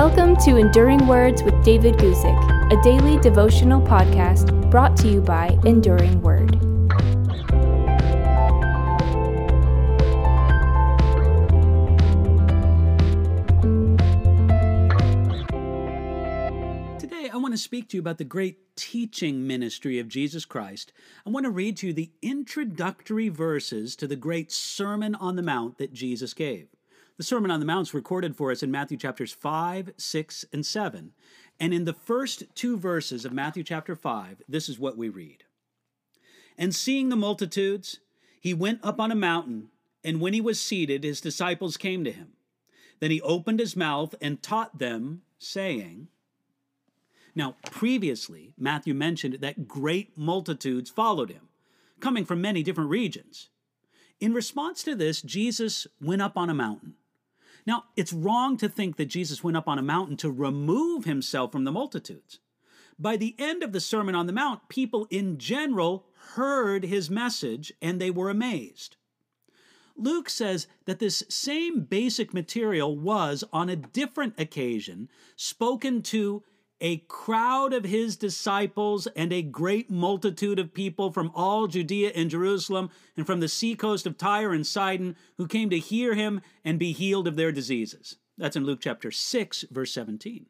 Welcome to Enduring Words with David Guzik, a daily devotional podcast brought to you by Enduring Word. Today, I want to speak to you about the great teaching ministry of Jesus Christ. I want to read to you the introductory verses to the great Sermon on the Mount that Jesus gave. The Sermon on the Mount is recorded for us in Matthew chapters 5, 6, and 7. And in the first two verses of Matthew chapter 5, this is what we read. And seeing the multitudes, he went up on a mountain, and when he was seated, his disciples came to him. Then he opened his mouth and taught them, saying, Now, previously, Matthew mentioned that great multitudes followed him, coming from many different regions. In response to this, Jesus went up on a mountain. Now, it's wrong to think that Jesus went up on a mountain to remove himself from the multitudes. By the end of the Sermon on the Mount, people in general heard his message and they were amazed. Luke says that this same basic material was, on a different occasion, spoken to a crowd of his disciples and a great multitude of people from all Judea and Jerusalem and from the seacoast of Tyre and Sidon who came to hear him and be healed of their diseases. That's in Luke chapter 6, verse 17.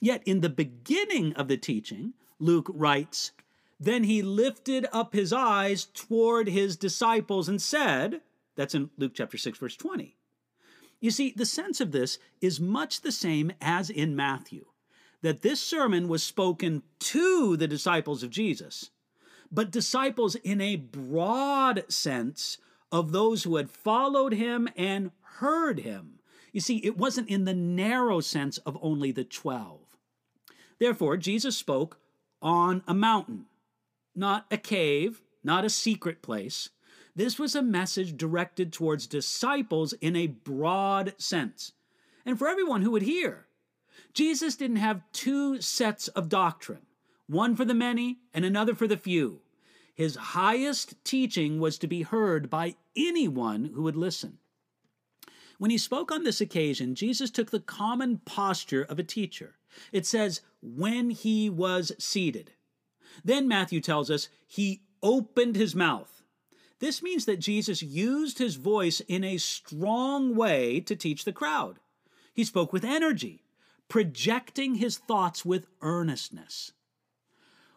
Yet in the beginning of the teaching, Luke writes, Then he lifted up his eyes toward his disciples and said, That's in Luke chapter 6, verse 20. You see, the sense of this is much the same as in Matthew that this sermon was spoken to the disciples of Jesus, but disciples in a broad sense of those who had followed him and heard him. You see, it wasn't in the narrow sense of only the 12. Therefore, Jesus spoke on a mountain, not a cave, not a secret place. This was a message directed towards disciples in a broad sense, and for everyone who would hear. Jesus didn't have two sets of doctrine, one for the many and another for the few. His highest teaching was to be heard by anyone who would listen. When he spoke on this occasion, Jesus took the common posture of a teacher. It says, when he was seated. Then Matthew tells us he opened his mouth. This means that Jesus used his voice in a strong way to teach the crowd. He spoke with energy projecting his thoughts with earnestness.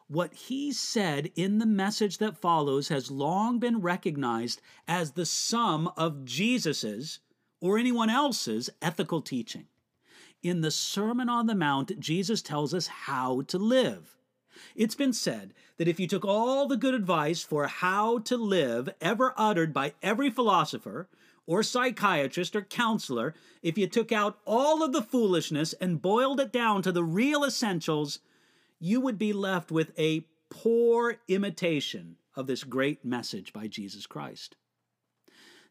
What he said in the message that follows has long been recognized as the sum of Jesus's or anyone else's ethical teaching. In the Sermon on the Mount, Jesus tells us how to live. It's been said that if you took all the good advice for how to live ever uttered by every philosopher, or psychiatrist or counselor, if you took out all of the foolishness and boiled it down to the real essentials, you would be left with a poor imitation of this great message by Jesus Christ.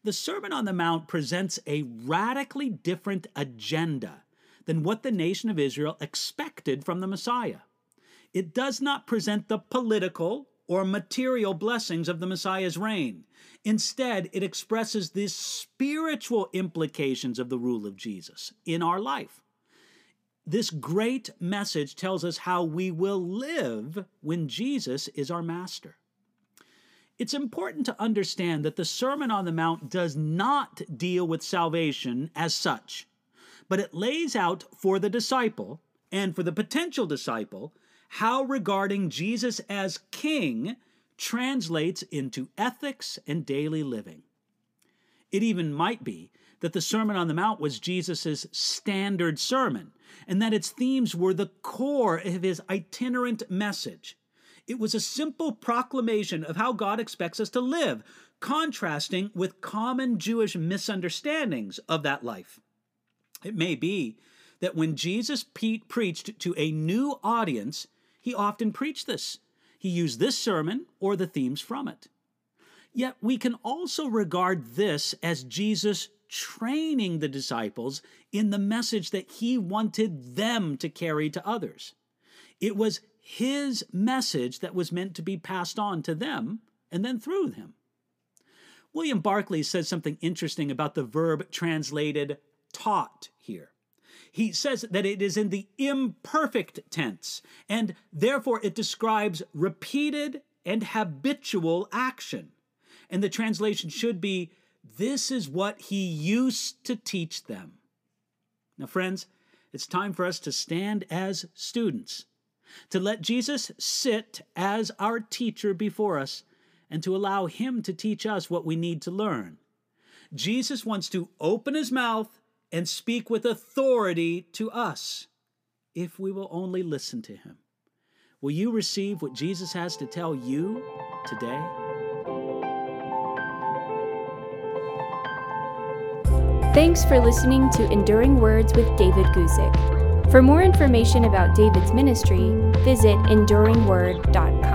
The Sermon on the Mount presents a radically different agenda than what the nation of Israel expected from the Messiah. It does not present the political or material blessings of the Messiah's reign. Instead, it expresses the spiritual implications of the rule of Jesus in our life. This great message tells us how we will live when Jesus is our master. It's important to understand that the Sermon on the Mount does not deal with salvation as such, but it lays out for the disciple and for the potential disciple how regarding Jesus as king translates into ethics and daily living. It even might be that the Sermon on the Mount was Jesus' standard sermon, and that its themes were the core of his itinerant message. It was a simple proclamation of how God expects us to live, contrasting with common Jewish misunderstandings of that life. It may be that when Jesus preached to a new audience, he often preached this. He used this sermon or the themes from it. Yet we can also regard this as Jesus training the disciples in the message that he wanted them to carry to others. It was his message that was meant to be passed on to them and then through him. William Barclay says something interesting about the verb translated taught here. He says that it is in the imperfect tense, and therefore it describes repeated and habitual action. And the translation should be this is what he used to teach them. Now, friends, it's time for us to stand as students, to let Jesus sit as our teacher before us, and to allow him to teach us what we need to learn. Jesus wants to open his mouth and speak with authority to us if we will only listen to him. Will you receive what Jesus has to tell you today? Thanks for listening to Enduring Words with David Guzik. For more information about David's ministry, visit enduringword.com.